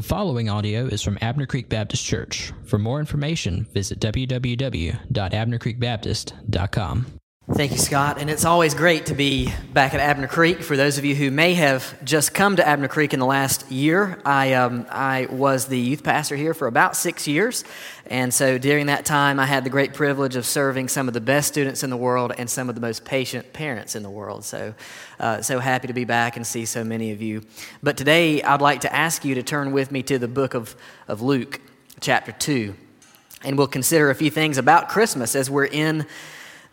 The following audio is from Abner Creek Baptist Church. For more information, visit www.abnercreekbaptist.com. Thank you, Scott. And it's always great to be back at Abner Creek. For those of you who may have just come to Abner Creek in the last year, I, um, I was the youth pastor here for about six years. And so during that time, I had the great privilege of serving some of the best students in the world and some of the most patient parents in the world. So, uh, so happy to be back and see so many of you. But today, I'd like to ask you to turn with me to the book of, of Luke, chapter 2. And we'll consider a few things about Christmas as we're in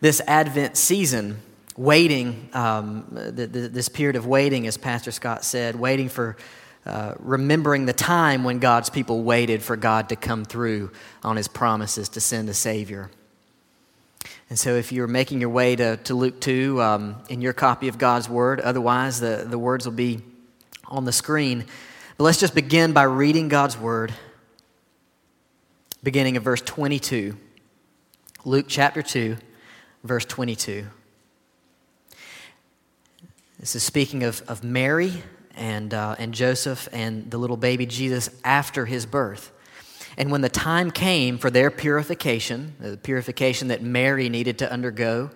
this Advent season, waiting, um, the, the, this period of waiting, as Pastor Scott said, waiting for, uh, remembering the time when God's people waited for God to come through on his promises to send a Savior. And so, if you're making your way to, to Luke 2 um, in your copy of God's Word, otherwise, the, the words will be on the screen. But let's just begin by reading God's Word, beginning of verse 22. Luke chapter 2 verse 22. This is speaking of, of Mary and, uh, and Joseph and the little baby Jesus after his birth. And when the time came for their purification, the purification that Mary needed to undergo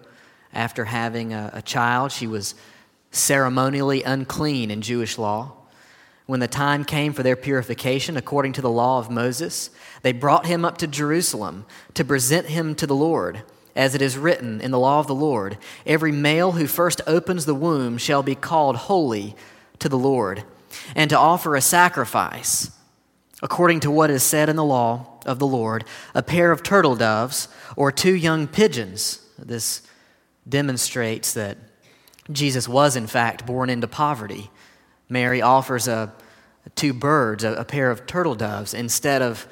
after having a, a child, she was ceremonially unclean in Jewish law. When the time came for their purification, according to the law of Moses, they brought him up to Jerusalem to present him to the Lord as it is written in the law of the Lord every male who first opens the womb shall be called holy to the Lord, and to offer a sacrifice, according to what is said in the law of the Lord, a pair of turtle doves or two young pigeons. This demonstrates that Jesus was, in fact, born into poverty. Mary offers a, two birds, a, a pair of turtle doves, instead of,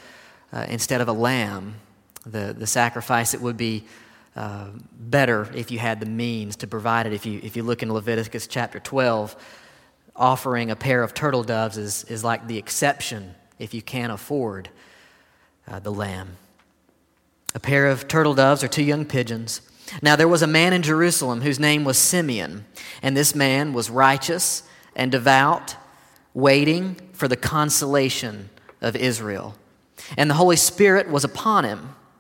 uh, instead of a lamb. The, the sacrifice that would be uh, better if you had the means to provide it. If you, if you look in Leviticus chapter 12, offering a pair of turtle doves is, is like the exception if you can't afford uh, the lamb. A pair of turtle doves or two young pigeons. Now, there was a man in Jerusalem whose name was Simeon, and this man was righteous and devout, waiting for the consolation of Israel. And the Holy Spirit was upon him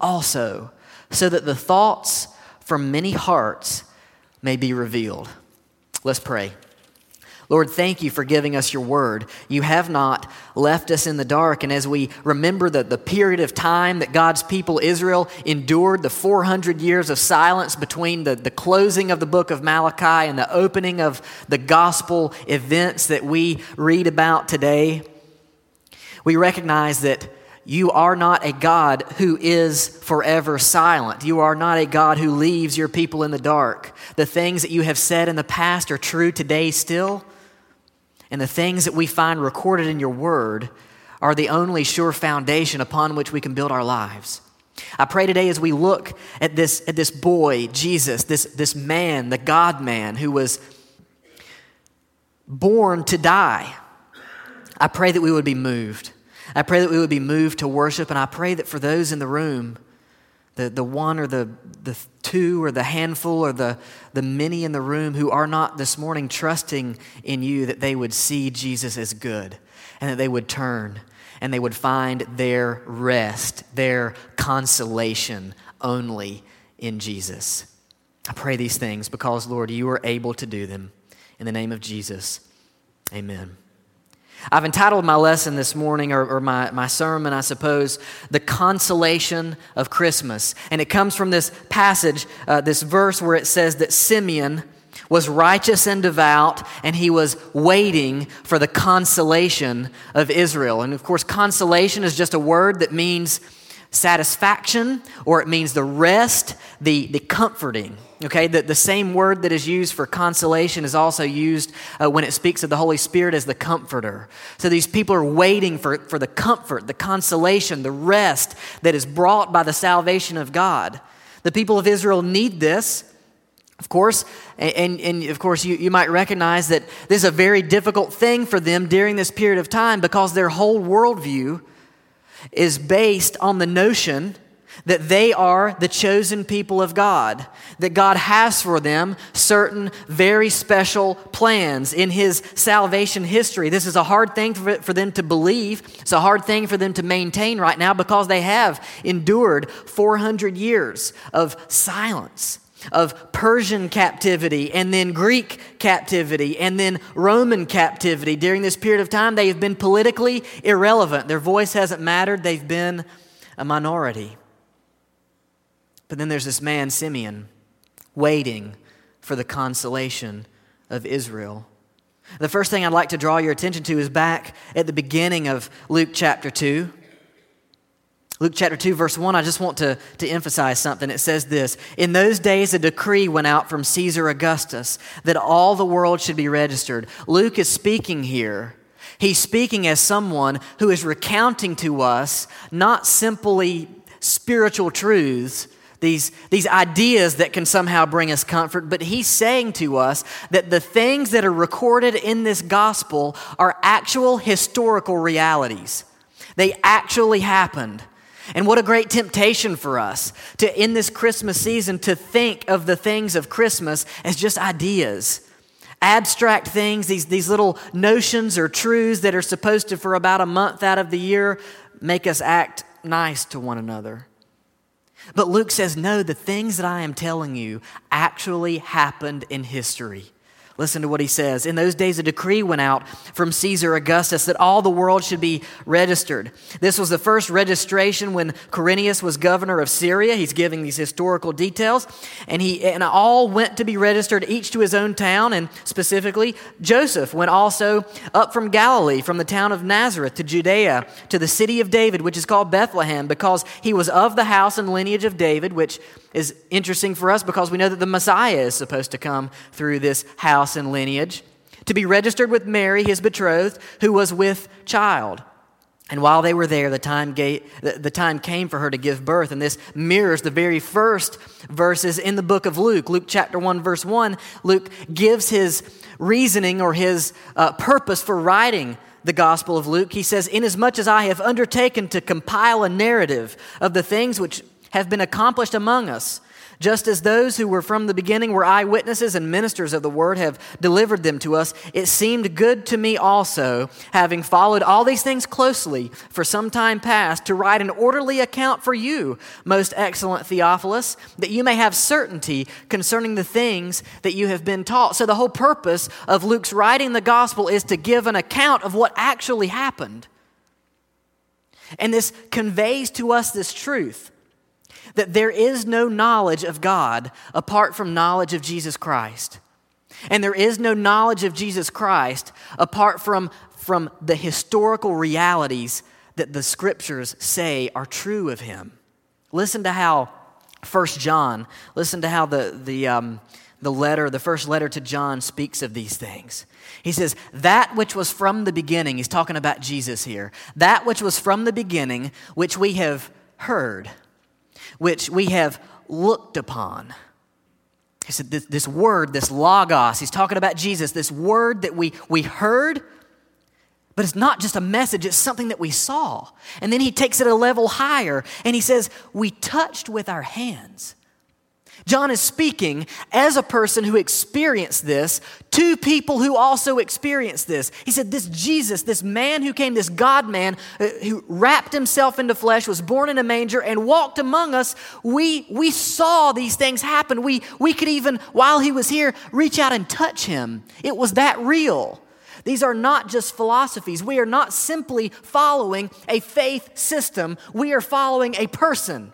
also, so that the thoughts from many hearts may be revealed. Let's pray. Lord, thank you for giving us your word. You have not left us in the dark. And as we remember the, the period of time that God's people, Israel, endured, the 400 years of silence between the, the closing of the book of Malachi and the opening of the gospel events that we read about today, we recognize that you are not a God who is forever silent. You are not a God who leaves your people in the dark. The things that you have said in the past are true today still. And the things that we find recorded in your word are the only sure foundation upon which we can build our lives. I pray today as we look at this, at this boy, Jesus, this, this man, the God man who was born to die, I pray that we would be moved. I pray that we would be moved to worship, and I pray that for those in the room, the, the one or the, the two or the handful or the, the many in the room who are not this morning trusting in you, that they would see Jesus as good and that they would turn and they would find their rest, their consolation only in Jesus. I pray these things because, Lord, you are able to do them. In the name of Jesus, amen. I've entitled my lesson this morning, or, or, my, my sermon, I suppose, The Consolation of Christmas. And it comes from this passage, uh, this verse where it says that Simeon was righteous and devout, and he was waiting for the consolation of Israel. And of course, consolation is just a word that means satisfaction or it means the rest, the, the comforting. Okay, the, the same word that is used for consolation is also used uh, when it speaks of the Holy Spirit as the comforter. So these people are waiting for, for the comfort, the consolation, the rest that is brought by the salvation of God. The people of Israel need this. Of course, and, and of course, you, you might recognize that this is a very difficult thing for them during this period of time because their whole worldview is based on the notion that they are the chosen people of God, that God has for them certain very special plans in His salvation history. This is a hard thing for, them to believe. It's a hard thing for them to maintain right now because they have endured 400 years of silence of Persian captivity and then Greek captivity and then Roman captivity. During this period of time, they have been politically irrelevant. Their voice hasn't mattered, they've been a minority. But then there's this man, Simeon, waiting for the consolation of Israel. The first thing I'd like to draw your attention to is back at the beginning of Luke chapter 2. Luke chapter 2, verse 1, I just want to, to emphasize something. It says this In those days, a decree went out from Caesar Augustus that all the world should be registered. Luke is speaking here. He's speaking as someone who is recounting to us not simply spiritual truths, these, these ideas that can somehow bring us comfort, but he's saying to us that the things that are recorded in this gospel are actual historical realities. They actually happened. And what a great temptation for us to, in this Christmas season, to think of the things of Christmas as just ideas. Abstract things, these, these little notions or truths that are supposed to, for about a month out of the year, make us act nice to one another. But Luke says, no, the things that I am telling you actually happened in history. Listen to what he says. In those days, a decree went out from Caesar Augustus that all the world should be registered. This was the first registration when Quirinius was governor of Syria. He's giving these historical details. And, he, and all went to be registered, each to his own town. And specifically, Joseph went also up from Galilee, from the town of Nazareth to Judea, to the city of David, which is called Bethlehem, because he was of the house and lineage of David, which is interesting for us because we know that the Messiah is supposed to come through this house and lineage, to be registered with Mary, his betrothed, who was with child. And while they were there, the time, the time came for her to give birth. And this mirrors the very first verses in the book of Luke. Luke chapter 1, verse 1, Luke gives his reasoning or his uh, purpose for writing the Gospel of Luke. He says, Inasmuch as I have undertaken to compile a narrative of the things which have been accomplished among us, just as those who were from the beginning were eyewitnesses and ministers of the word have delivered them to us, it seemed good to me also, having followed all these things closely for some time past, to write an orderly account for you, most excellent Theophilus, that you may have certainty concerning the things that you have been taught. So, the whole purpose of Luke's writing the gospel is to give an account of what actually happened. And this conveys to us this truth that there is no knowledge of God apart from knowledge of Jesus Christ. And there is no knowledge of Jesus Christ apart from, from the historical realities that the scriptures say are true of him. Listen to how First John, listen to how the, the, um, the letter, the first letter to John speaks of these things. He says, That which was from the beginning, he's talking about Jesus here, that which was from the beginning, which we have heard which we have looked upon. He said, this, this word, this logos, he's talking about Jesus, this word that we, we heard, but it's not just a message, it's something that we saw. And then he takes it a level higher and he says, We touched with our hands. John is speaking as a person who experienced this to people who also experienced this. He said, This Jesus, this man who came, this God man uh, who wrapped himself into flesh, was born in a manger, and walked among us, we, we saw these things happen. We, we could even, while he was here, reach out and touch him. It was that real. These are not just philosophies. We are not simply following a faith system, we are following a person,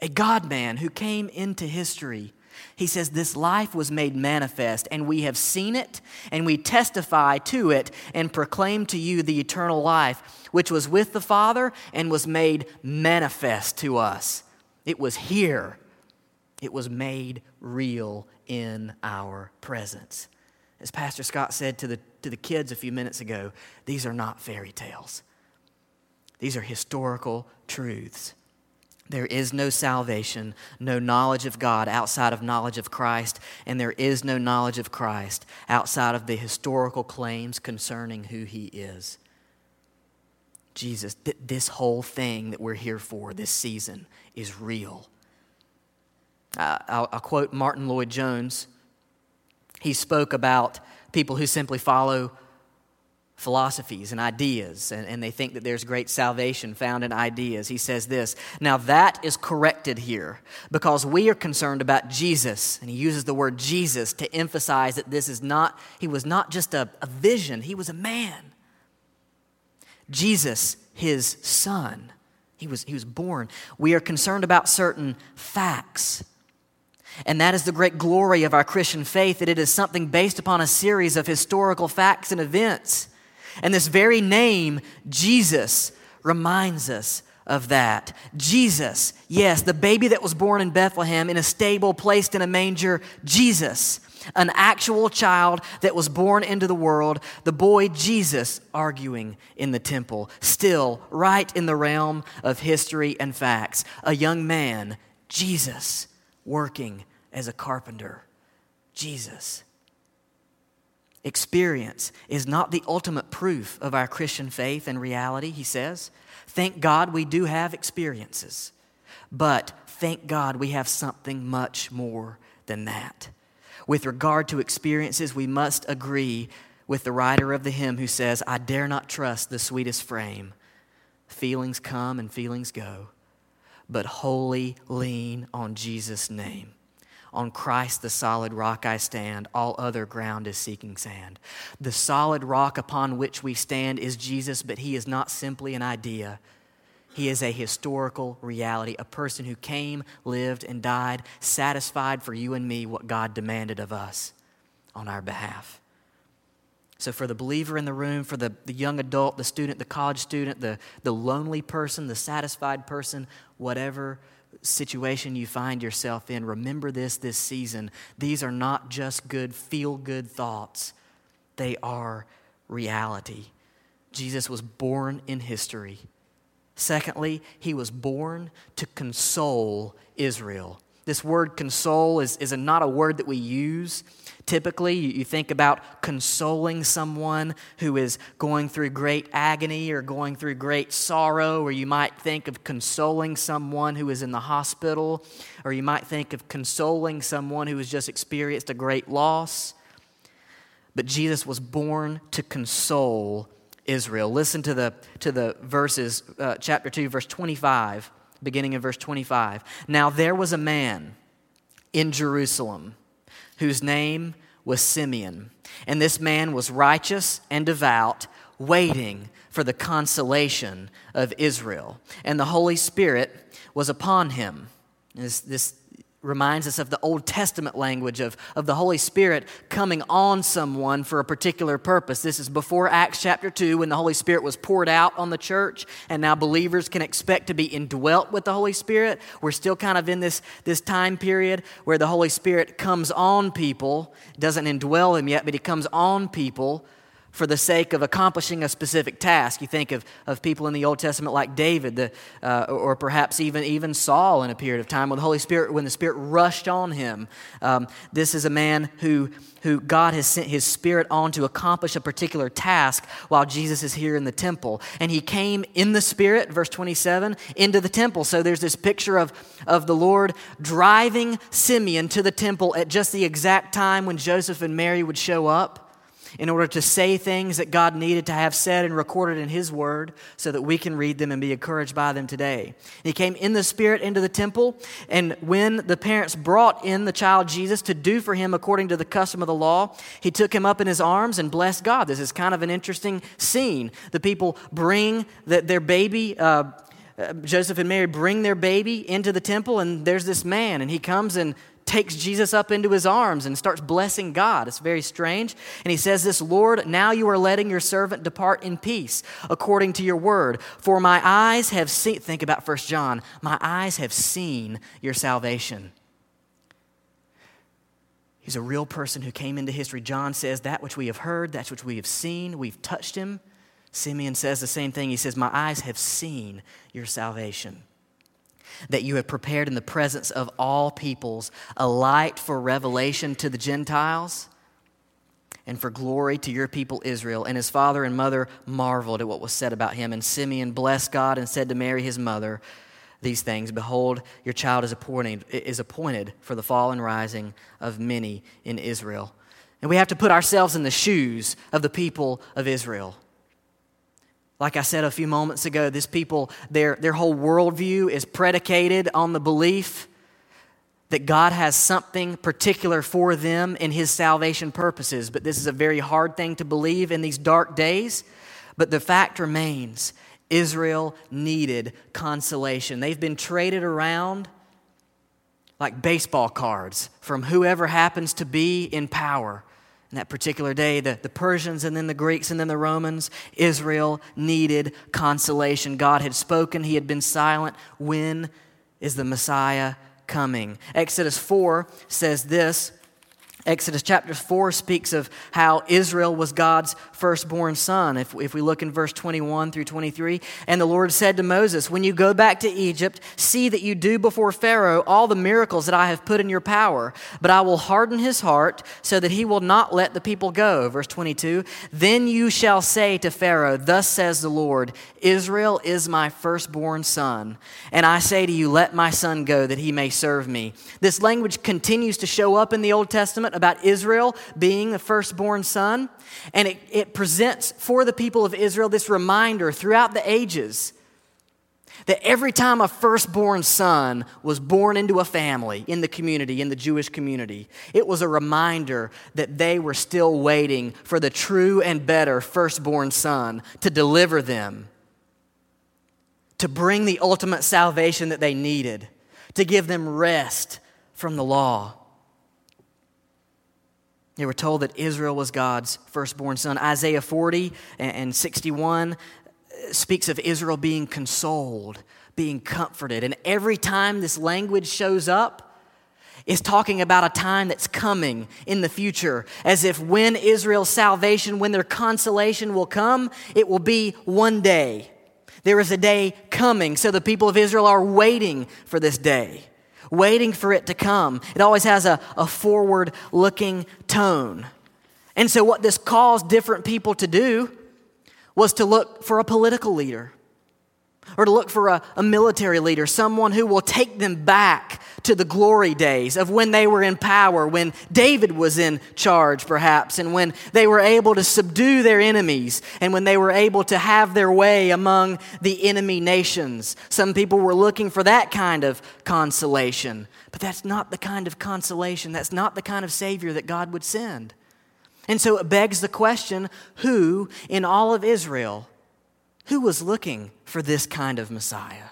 a God man who came into history. He says, This life was made manifest, and we have seen it, and we testify to it, and proclaim to you the eternal life, which was with the Father and was made manifest to us. It was here, it was made real in our presence. As Pastor Scott said to the, to the kids a few minutes ago, these are not fairy tales. These are historical truths. There is no salvation, no knowledge of God outside of knowledge of Christ, and there is no knowledge of Christ outside of the historical claims concerning who He is. Jesus, th- this whole thing that we're here for this season is real. Uh, I'll, I'll quote Martyn Lloyd-Jones. He spoke about people who simply follow philosophies and ideas, and, and, they think that there's great salvation found in ideas. He says this Now that is corrected here because we are concerned about Jesus, and he uses the word Jesus to emphasize that this is not, he was not just a, a vision, he was a man. Jesus, his son, he was, he was born. We are concerned about certain facts and that is the great glory of our Christian faith, that it is something based upon a series of historical facts and events. And this very name, Jesus, reminds us of that. Jesus, yes, the baby that was born in Bethlehem in a stable placed in a manger, Jesus, an actual child that was born into the world, the boy Jesus arguing in the temple, still right in the realm of history and facts, a young man, Jesus working as a carpenter. Jesus. Experience is not the ultimate proof of our Christian faith and reality, he says. Thank God we do have experiences, but thank God we have something much more than that. With regard to experiences, we must agree with the writer of the hymn who says, I dare not trust the sweetest frame. Feelings come and feelings go but wholly lean on Jesus' name. On Christ, the solid rock, I stand. All other ground is seeking sand. The solid rock upon which we stand is Jesus, but he is not simply an idea. He is a historical reality, a person who came, lived, and died, satisfied for you and me what God demanded of us on our behalf. So, for the believer in the room, for the, the young adult, the student, the college student, the, the lonely person, the satisfied person, whatever situation you find yourself in, remember this this season. These are not just good, feel good thoughts, they are reality. Jesus was born in history. Secondly, he was born to console Israel. This word console is, is a, not a word that we use Typically, you think about consoling someone who is going through great agony or going through great sorrow, or you might think of consoling someone who is in the hospital, or you might think of consoling someone who has just experienced a great loss. But Jesus was born to console Israel. Listen to the, to the verses, uh, chapter 2, verse 25, beginning in verse 25. Now there was a man in Jerusalem whose name was Simeon. And this man was righteous and devout, waiting for the consolation of Israel. And the Holy Spirit was upon him. This, this reminds us of the Old Testament language of, of the Holy Spirit coming on someone for a particular purpose. This is before Acts chapter 2 when the Holy Spirit was poured out on the church, and now believers can expect to be indwelt with the Holy Spirit. We're still kind of in this, this time period where the Holy Spirit comes on people, doesn't indwell them yet, but He comes on people for the sake of accomplishing a specific task. You think of, of people in the Old Testament like David, the, uh, or perhaps even, even Saul in a period of time when the Holy Spirit, when the Spirit rushed on him. Um, this is a man who, who God has sent his Spirit on to accomplish a particular task while Jesus is here in the temple. And he came in the Spirit, verse 27, into the temple. So there's this picture of, of the Lord driving Simeon to the temple at just the exact time when Joseph and Mary would show up. In order to say things that God needed to have said and recorded in His Word so that we can read them and be encouraged by them today. He came in the Spirit into the temple, and when the parents brought in the child Jesus to do for him according to the custom of the law, he took him up in his arms and blessed God. This is kind of an interesting scene. The people bring the, their baby. Uh, uh, Joseph and Mary bring their baby into the temple, and there's this man, and he comes and takes Jesus up into his arms and starts blessing God. It's very strange. And he says this, Lord, now you are letting your servant depart in peace according to your word. For my eyes have seen, think about First John, my eyes have seen your salvation. He's a real person who came into history. John says, That which we have heard, that which we have seen, we've touched him. Simeon says the same thing. He says, My eyes have seen your salvation that you have prepared in the presence of all peoples a light for revelation to the Gentiles and for glory to your people Israel. And his father and mother marveled at what was said about him. And Simeon blessed God and said to Mary, his mother, these things Behold, your child is appointed, is appointed for the fall and rising of many in Israel. And we have to put ourselves in the shoes of the people of Israel. Like I said a few moments ago, this people, their, their whole worldview is predicated on the belief that God has something particular for them in His salvation purposes. But this is a very hard thing to believe in these dark days. But the fact remains Israel needed consolation. They've been traded around like baseball cards from whoever happens to be in power in that particular day, the, the Persians and then the Greeks and then the Romans, Israel needed consolation. God had spoken, He had been silent. When is the Messiah coming? Exodus 4 says this Exodus chapter 4 speaks of how Israel was God's firstborn son. If, if we look in verse 21 through 23, and the Lord said to Moses, When you go back to Egypt, see that you do before Pharaoh all the miracles that I have put in your power, but I will harden his heart so that he will not let the people go. Verse 22, Then you shall say to Pharaoh, Thus says the Lord, Israel is my firstborn son, and I say to you, Let my son go that he may serve me. This language continues to show up in the Old Testament about Israel being the firstborn son. And it, it presents for the people of Israel this reminder throughout the ages that every time a firstborn son was born into a family in the community, in the Jewish community, it was a reminder that they were still waiting for the true and better firstborn son to deliver them, to bring the ultimate salvation that they needed, to give them rest from the law. They were told that Israel was God's firstborn son. Isaiah 40 and 61 uh, speaks of Israel being consoled, being comforted. And every time this language shows up, is talking about a time that's coming in the future, as if when Israel's salvation, when their consolation will come, it will be one day. There is a day coming, so the people of Israel are waiting for this day waiting for it to come. It always has a, a forward looking tone. And so, what this caused different people to do was to look for a political leader or to look for a, a, military leader, someone who will take them back to the glory days of when they were in power, when David was in charge, perhaps, and when they were able to subdue their enemies, and when they were able to have their way among the enemy nations. Some people were looking for that kind of consolation, but that's not the kind of consolation, that's not the kind of Savior that God would send. And so it begs the question who in all of Israel who was looking for this kind of Messiah?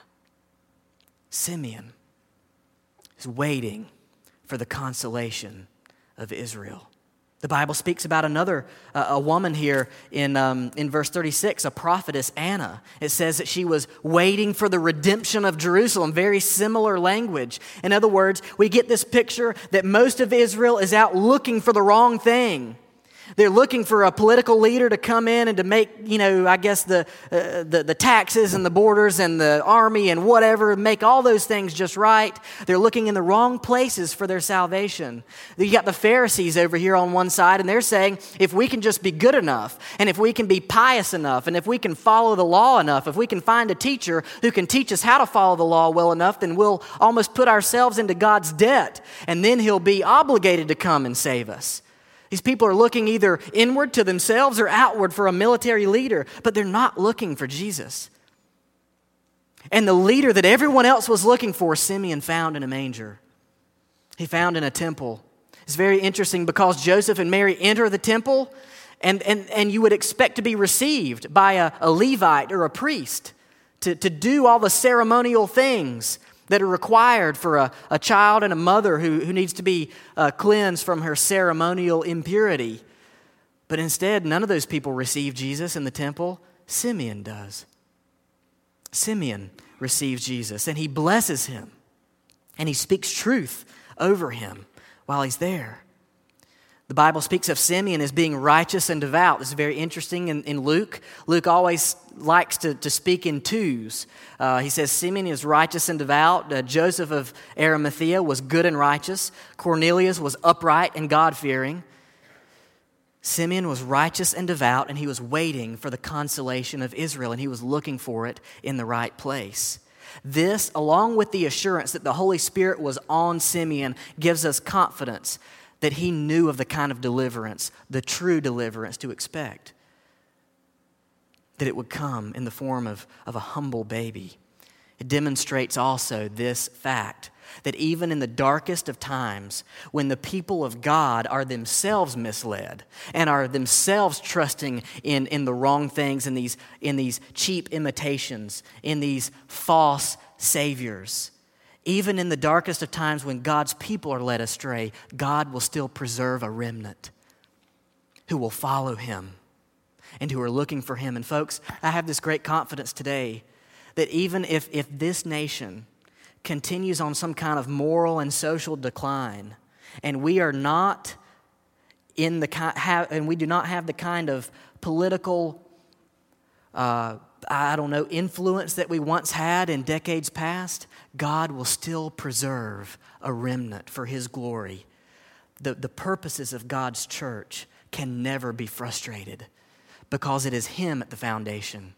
Simeon is waiting for the consolation of Israel. The Bible speaks about another, uh, a woman here in, um, in verse 36, a prophetess, Anna. It says that she was waiting for the redemption of Jerusalem. Very similar language. In other words, we get this picture that most of Israel is out looking for the wrong thing. They're looking for a political leader to come in and to make, you know, I guess the, uh, the, the, taxes and the borders and the army and whatever, make all those things just right. They're looking in the wrong places for their salvation. You got the Pharisees over here on one side, and they're saying if we can just be good enough, and if we can be pious enough, and if we can follow the law enough, if we can find a teacher who can teach us how to follow the law well enough, then we'll almost put ourselves into God's debt, and then He'll be obligated to come and save us. These people are looking either inward to themselves or outward for a military leader, but they're not looking for Jesus. And the leader that everyone else was looking for, Simeon found in a manger. He found in a temple. It's very interesting because Joseph and Mary enter the temple, and, and, and you would expect to be received by a, a Levite or a priest to, to do all the ceremonial things that are required for a, a child and a mother who, who needs to be uh, cleansed from her ceremonial impurity. But instead, none of those people receive Jesus in the temple. Simeon does. Simeon receives Jesus, and he blesses him, and he speaks truth over him while he's there. The Bible speaks of Simeon as being righteous and devout. This is very interesting in, in Luke. Luke always likes to, to speak in twos. Uh, he says Simeon is righteous and devout. Uh, Joseph of Arimathea was good and righteous. Cornelius was upright and God fearing. Simeon was righteous and devout, and he was waiting for the consolation of Israel, and he was looking for it in the right place. This, along with the assurance that the Holy Spirit was on Simeon, gives us confidence that he knew of the kind of deliverance, the true deliverance to expect. That it would come in the form of, of a humble baby. It demonstrates also this fact that even in the darkest of times, when the people of God are themselves misled and are themselves trusting in, in the wrong things, in these, in these cheap imitations, in these false saviors, even in the darkest of times when God's people are led astray, God will still preserve a remnant who will follow him and who are looking for him. And folks, I have this great confidence today that even if, if this nation continues on some kind of moral and social decline, and we are not in the have, and we do not have the kind of political uh, I don't know, influence that we once had in decades past, God will still preserve a remnant for His glory. The, the purposes of God's church can never be frustrated because it is Him at the foundation.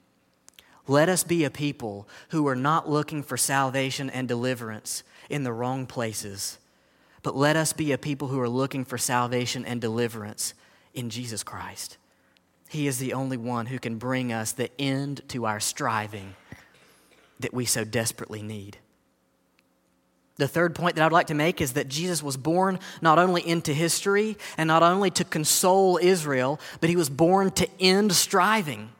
Let us be a people who are not looking for salvation and deliverance in the wrong places, but let us be a people who are looking for salvation and deliverance in Jesus Christ. He is the only one who can bring us the end to our striving that we so desperately need. The third point that I would like to make is that Jesus was born not only into history and not only to console Israel, but he was born to end striving.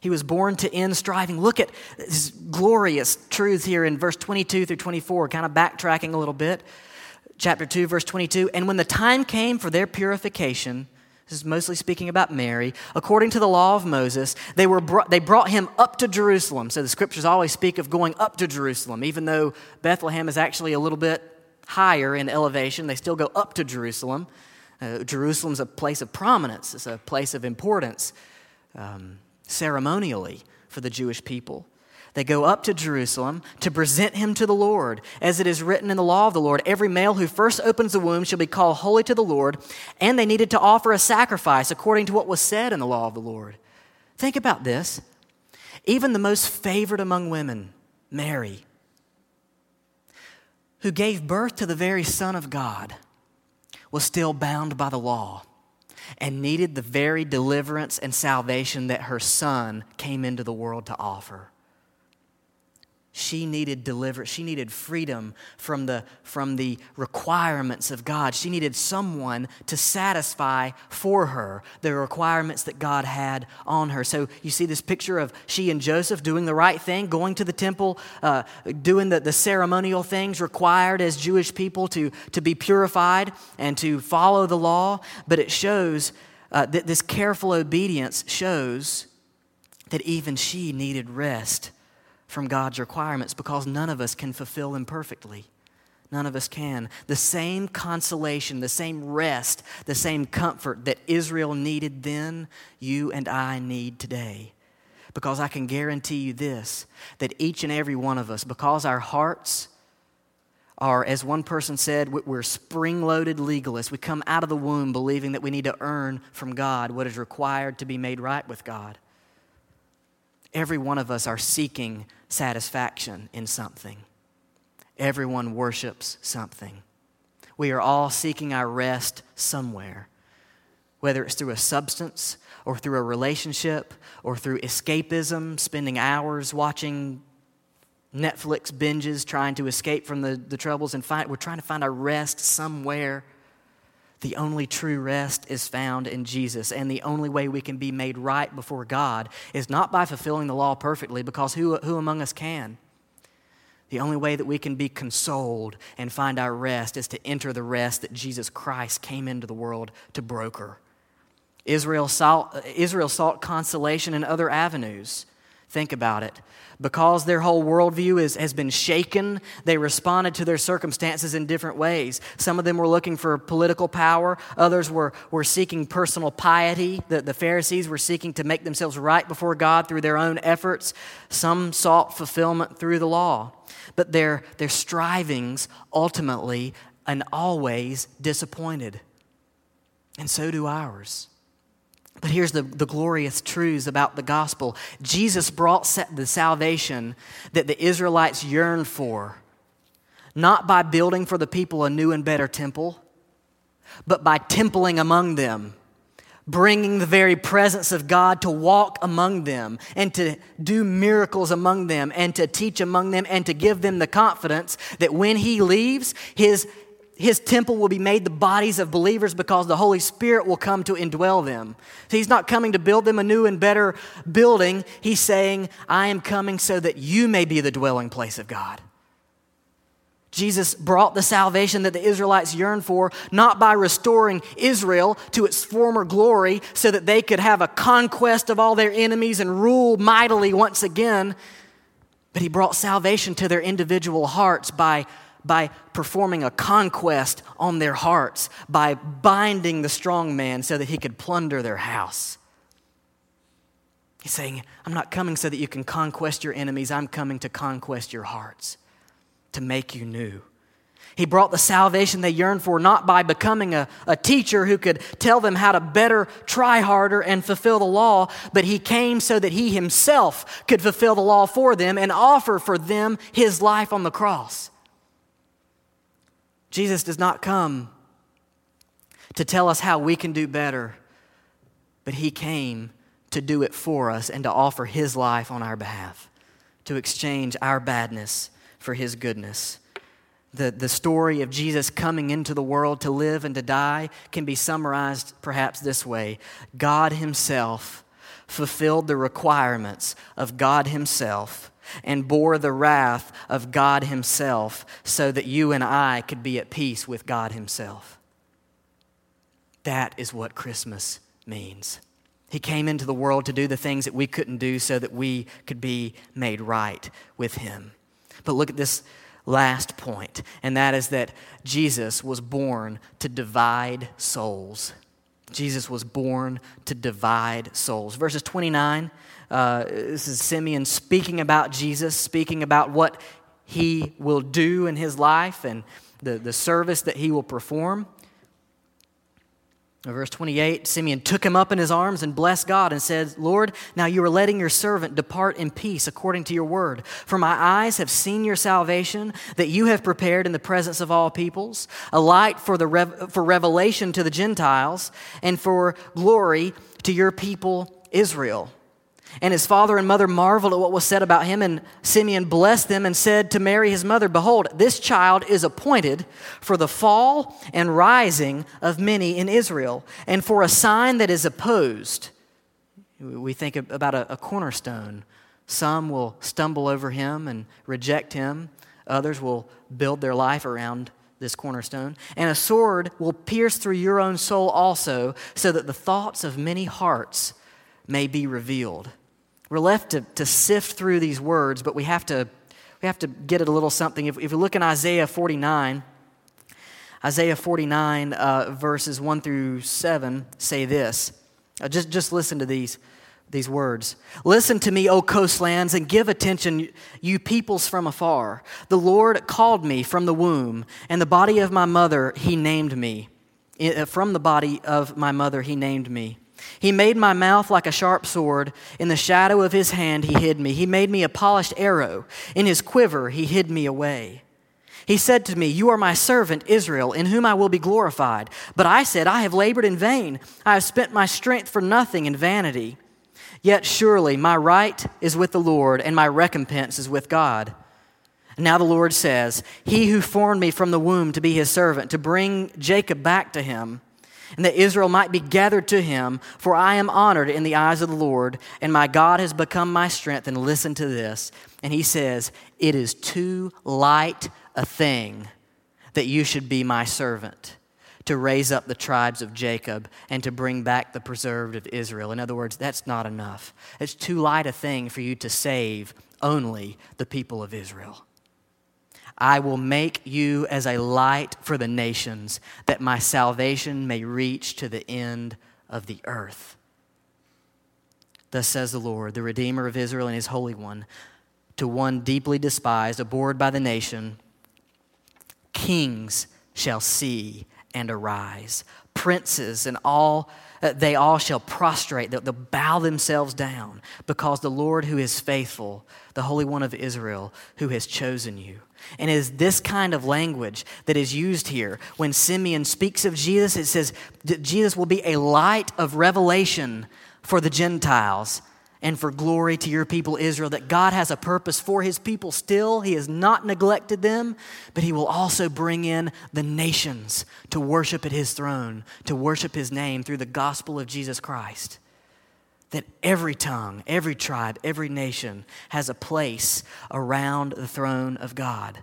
He was born to end striving. Look at this glorious truth here in verse 22 through 24, kind of backtracking a little bit. Chapter 2, verse 22. And when the time came for their purification, this is mostly speaking about Mary. According to the law of Moses, they, were brought, they brought him up to Jerusalem. So the scriptures always speak of going up to Jerusalem, even though Bethlehem is actually a little bit higher in elevation. They still go up to Jerusalem. Uh, Jerusalem's a place of prominence, it's a place of importance um, ceremonially for the Jewish people. They go up to Jerusalem to present him to the Lord. As it is written in the law of the Lord, every male who first opens the womb shall be called holy to the Lord. And they needed to offer a sacrifice according to what was said in the law of the Lord. Think about this. Even the most favored among women, Mary, who gave birth to the very Son of God, was still bound by the law and needed the very deliverance and salvation that her son came into the world to offer. She needed deliverance. She needed freedom from the, from the requirements of God. She needed someone to satisfy for her the requirements that God had on her. So you see this picture of she and Joseph doing the right thing, going to the temple, uh, doing the, the ceremonial things required as Jewish people to, to be purified and to follow the law. But it shows uh, that this careful obedience shows that even she needed rest from God's requirements because none of us can fulfill them perfectly. None of us can. The same consolation, the same rest, the same comfort that Israel needed then, you and I need today. Because I can guarantee you this that each and every one of us, because our hearts are, as one person said, we're spring loaded legalists. We come out of the womb believing that we need to earn from God what is required to be made right with God. Every one of us are seeking satisfaction in something. Everyone worships something. We are all seeking our rest somewhere. whether it's through a substance or through a relationship or through escapism, spending hours watching Netflix binges, trying to escape from the, the troubles, and find, we're trying to find our rest somewhere. The only true rest is found in Jesus. And the only way we can be made right before God is not by fulfilling the law perfectly, because who, who among us can? The only way that we can be consoled and find our rest is to enter the rest that Jesus Christ came into the world to broker. Israel sought, Israel sought consolation in other avenues. Think about it. Because their whole worldview is, has been shaken, they responded to their circumstances in different ways. Some of them were looking for political power, others were, were seeking personal piety. The, the Pharisees were seeking to make themselves right before God through their own efforts. Some sought fulfillment through the law. But their, their strivings ultimately and always disappointed. And so do ours. But here's the, the glorious truths about the gospel. Jesus brought the salvation that the Israelites yearned for, not by building for the people a new and better temple, but by templing among them, bringing the very presence of God to walk among them and to do miracles among them and to teach among them and to give them the confidence that when He leaves, His his temple will be made the bodies of believers because the Holy Spirit will come to indwell them. So he's not coming to build them a new and better building. He's saying, I am coming so that you may be the dwelling place of God. Jesus brought the salvation that the Israelites yearned for, not by restoring Israel to its former glory so that they could have a conquest of all their enemies and rule mightily once again, but he brought salvation to their individual hearts by by performing a conquest on their hearts, by binding the strong man so that he could plunder their house. He's saying, I'm not coming so that you can conquest your enemies, I'm coming to conquest your hearts, to make you new. He brought the salvation they yearned for not by becoming a, a teacher who could tell them how to better try harder and fulfill the law, but he came so that he himself could fulfill the law for them and offer for them his life on the cross. Jesus does not come to tell us how we can do better, but He came to do it for us and to offer His life on our behalf, to exchange our badness for His goodness. The, the story of Jesus coming into the world to live and to die can be summarized perhaps this way God Himself fulfilled the requirements of God Himself and bore the wrath of God Himself so that you and I could be at peace with God Himself. That is what Christmas means. He came into the world to do the things that we couldn't do so that we could be made right with Him. But look at this last point, and that is that Jesus was born to divide souls. Jesus was born to divide souls. Verses 29 uh, this is Simeon speaking about Jesus, speaking about what he will do in his life and the, the service that he will perform. Verse 28 Simeon took him up in his arms and blessed God and said, Lord, now you are letting your servant depart in peace according to your word. For my eyes have seen your salvation that you have prepared in the presence of all peoples, a light for, the rev- for revelation to the Gentiles and for glory to your people Israel. And his father and mother marveled at what was said about him, and Simeon blessed them and said to Mary his mother, Behold, this child is appointed for the fall and rising of many in Israel, and for a sign that is opposed. We think about a, cornerstone. Some will stumble over him and reject him, others will build their life around this cornerstone. And a sword will pierce through your own soul also, so that the thoughts of many hearts may be revealed. We're left to, to sift through these words, but we have to, we have to get at a little something. If, if we look in Isaiah 49, Isaiah 49, uh, verses 1 through 7 say this. Uh, just, just listen to these, these words. Listen to me, O coastlands, and give attention, you peoples from afar. The Lord called me from the womb, and the body of my mother, he named me. From the body of my mother, he named me. He made my mouth like a sharp sword. In the shadow of his hand, he hid me. He made me a polished arrow. In his quiver, he hid me away. He said to me, You are my servant, Israel, in whom I will be glorified. But I said, I have labored in vain. I have spent my strength for nothing in vanity. Yet surely my right is with the Lord, and my recompense is with God. Now the Lord says, He who formed me from the womb to be his servant, to bring Jacob back to him, and that Israel might be gathered to him, for I am honored in the eyes of the Lord, and my God has become my strength. And listen to this. And he says, It is too light a thing that you should be my servant to raise up the tribes of Jacob and to bring back the preserved of Israel. In other words, that's not enough. It's too light a thing for you to save only the people of Israel. I will make you as a light for the nations, that my salvation may reach to the end of the earth. Thus says the Lord, the Redeemer of Israel and his Holy One, to one deeply despised, abhorred by the nation Kings shall see and arise, princes and all uh, they all shall prostrate, they'll, they'll bow themselves down because the Lord who is faithful, the Holy One of Israel, who has chosen you. And it is this kind of language that is used here. When Simeon speaks of Jesus, it says that Jesus will be a light of revelation for the Gentiles and for glory to your people Israel, that God has a purpose for his people still. He has not neglected them, but he will also bring in the nations to worship at his throne, to worship his name through the gospel of Jesus Christ. That every tongue, every tribe, every nation has a place around the throne of God.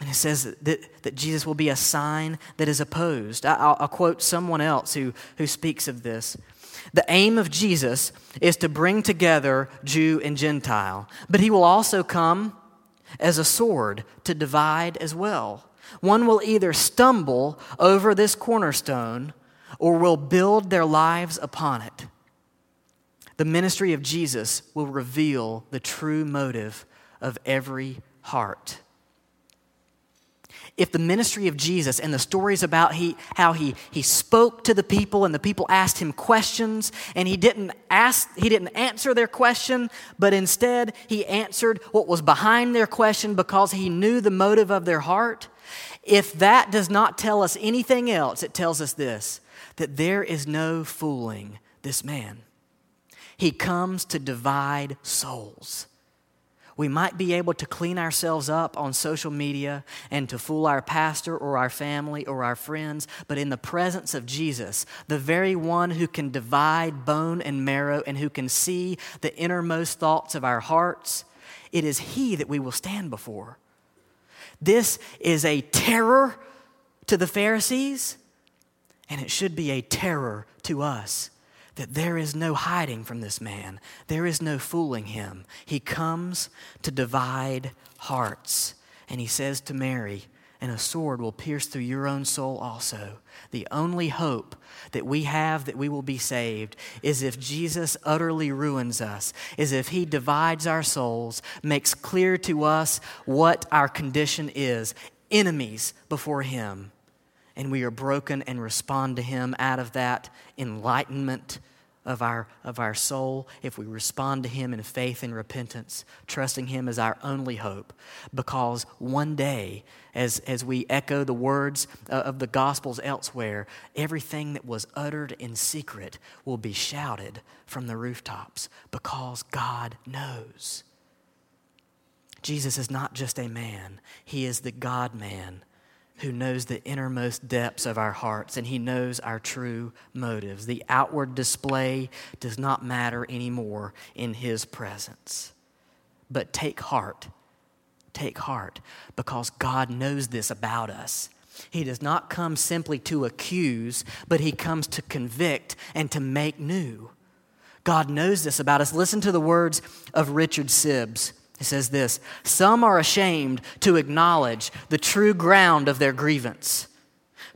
And it says that, that Jesus will be a sign that is opposed. I, will quote someone else who, who speaks of this. The aim of Jesus is to bring together Jew and Gentile, but he will also come as a sword to divide as well. One will either stumble over this cornerstone or will build their lives upon it. The ministry of Jesus will reveal the true motive of every heart if the ministry of Jesus and the stories about he, how he, he spoke to the people and the people asked him questions and he didn't ask he didn't answer their question but instead he answered what was behind their question because he knew the motive of their heart if that does not tell us anything else it tells us this that there is no fooling this man he comes to divide souls we might be able to clean ourselves up on social media and to fool our pastor or our family or our friends, but in the presence of Jesus, the very one who can divide bone and marrow and who can see the innermost thoughts of our hearts, it is He that we will stand before. This is a terror to the Pharisees, and it should be a terror to us that there is no hiding from this man, there is no fooling him. He comes to divide hearts. And he says to Mary, and a sword will pierce through your own soul also. The only hope that we have that we will be saved is if Jesus utterly ruins us, is if he divides our souls, makes clear to us what our condition is, enemies before him and we are broken and respond to Him out of that enlightenment of our, of our soul, if we respond to Him in faith and repentance, trusting Him as our only hope, because one day, as, as we echo the words uh, of the Gospels elsewhere, everything that was uttered in secret will be shouted from the rooftops because God knows. Jesus is not just a man, He is the God man who knows the innermost depths of our hearts and he knows our true motives. The outward display does not matter anymore in his presence. But take heart. Take heart because God knows this about us. He does not come simply to accuse, but he comes to convict and to make new. God knows this about us. Listen to the words of Richard Sibbes. He says this Some are ashamed to acknowledge the true ground of their grievance,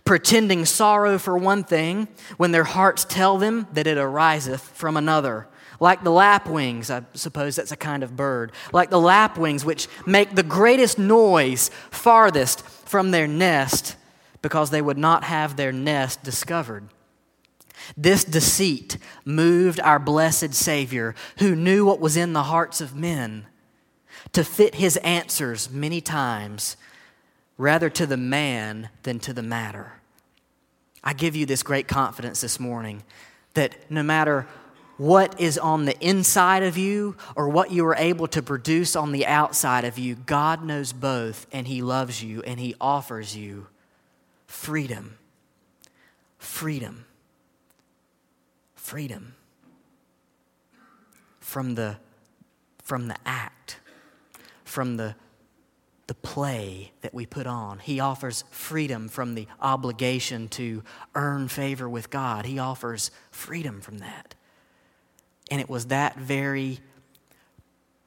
pretending sorrow for one thing when their hearts tell them that it ariseth from another. Like the lapwings, I suppose that's a kind of bird, like the lapwings which make the greatest noise farthest from their nest because they would not have their nest discovered. This deceit moved our blessed Savior, who knew what was in the hearts of men to fit his answers many times rather to the man than to the matter. I give you this great confidence this morning that no matter what is on the inside of you or what you are able to produce on the outside of you, God knows both and He loves you and He offers you freedom. Freedom. Freedom from the, from the act, from the, the play that we put on. He offers freedom from the obligation to earn favor with God. He offers freedom from that. And it was that very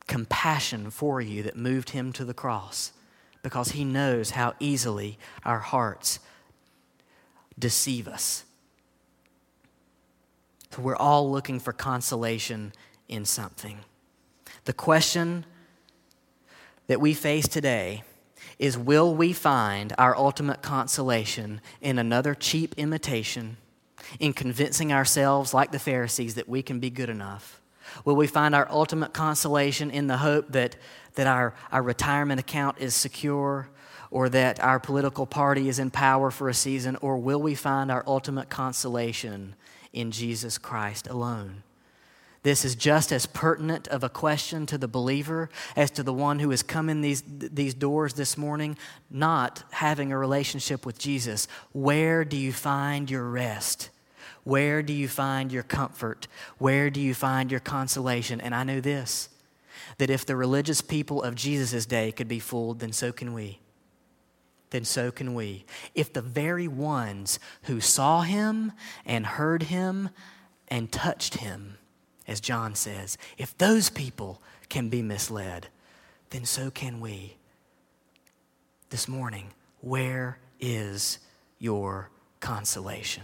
compassion for you that moved him to the cross because he knows how easily our hearts deceive us. So we're all looking for consolation in something. The question that we face today is will we find our ultimate consolation in another cheap imitation in convincing ourselves, like the Pharisees, that we can be good enough? Will we find our ultimate consolation in the hope that, that our, our retirement account is secure or that our political party is in power for a season? Or will we find our ultimate consolation in Jesus Christ alone? This is just as pertinent of a question to the believer as to the one who has come in these, these doors this morning, not having a relationship with Jesus. Where do you find your rest? Where do you find your comfort? Where do you find your consolation? And I know this that if the religious people of Jesus' day could be fooled, then so can we. Then so can we. If the very ones who saw him and heard him and touched him, as John says, if those people can be misled, then so can we. This morning, where is your consolation?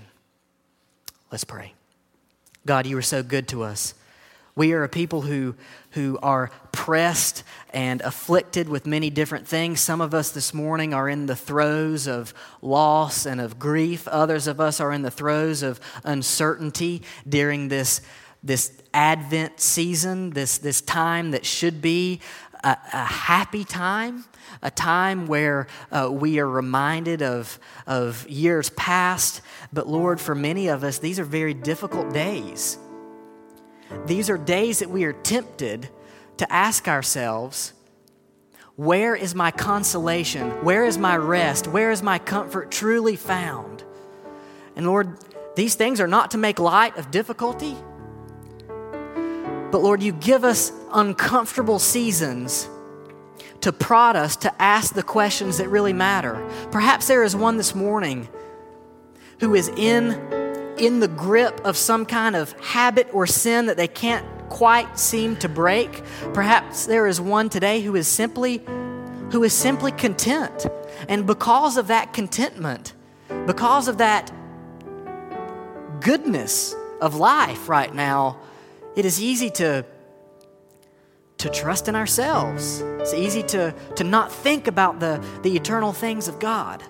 Let's pray. God, you are so good to us. We are a people who, who are pressed and afflicted with many different things. Some of us this morning are in the throes of loss and of grief. Others of us are in the throes of uncertainty during this, this Advent season, this, this time that should be a, a happy time, a time where uh, we are reminded of, of years past. But Lord, for many of us, these are very difficult days. These are days that we are tempted to ask ourselves, where is my consolation? Where is my rest? Where is my comfort truly found? And Lord, these things are not to make light of difficulty. But Lord, you give us uncomfortable seasons to prod us to ask the questions that really matter. Perhaps there is one this morning who is in, in the grip of some kind of habit or sin that they can't quite seem to break. Perhaps there is one today who is simply who is simply content. And because of that contentment, because of that goodness of life right now, it is easy to, to trust in ourselves. It's easy to, to not think about the, the eternal things of God.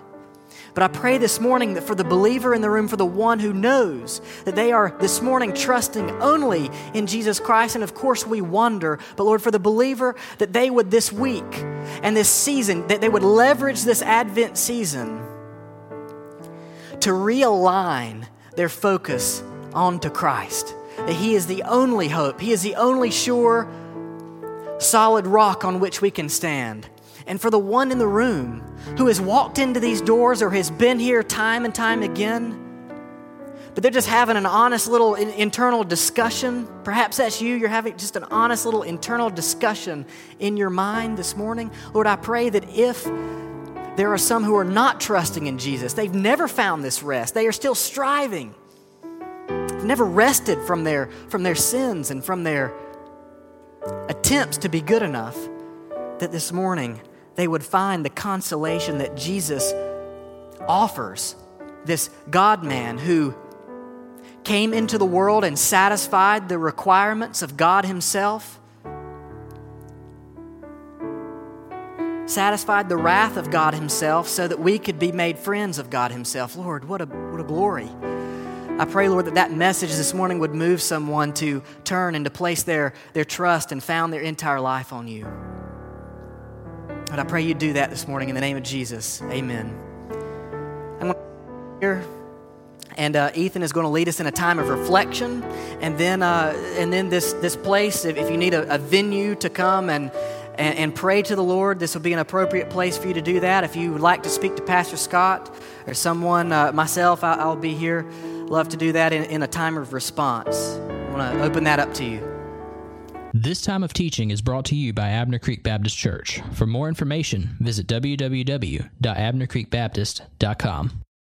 But I pray this morning that for the believer in the room, for the one who knows that they are this morning trusting only in Jesus Christ, and of course we wonder, but Lord, for the believer, that they would this week and this season, that they would leverage this Advent season to realign their focus onto Christ that He is the only hope, He is the only sure, solid rock on which we can stand. And for the one in the room who has walked into these doors or has been here time and time again, but they're just having an honest little internal discussion. Perhaps that's you. You're having just an honest little internal discussion in your mind this morning. Lord, I pray that if there are some who are not trusting in Jesus, they've never found this rest, they are still striving never rested from their, from their sins and from their attempts to be good enough, that this morning they would find the consolation that Jesus offers. This God man who came into the world and satisfied the requirements of God Himself, satisfied the wrath of God Himself so that we could be made friends of God Himself. Lord, what a, what a glory. I pray, Lord, that that message this morning would move someone to turn and to place their, their trust and found their entire life on you. But I pray you do that this morning in the name of Jesus. Amen. I'm going to here, and uh, Ethan is going to lead us in a time of reflection, and then uh, and then this this place. If, if you need a, a venue to come and, and and pray to the Lord, this will be an appropriate place for you to do that. If you would like to speak to Pastor Scott or someone, uh, myself, I, I'll be here. Love to do that in, in a time of response. I want to open that up to you. This time of teaching is brought to you by Abner Creek Baptist Church. For more information, visit www.abnercreekbaptist.com.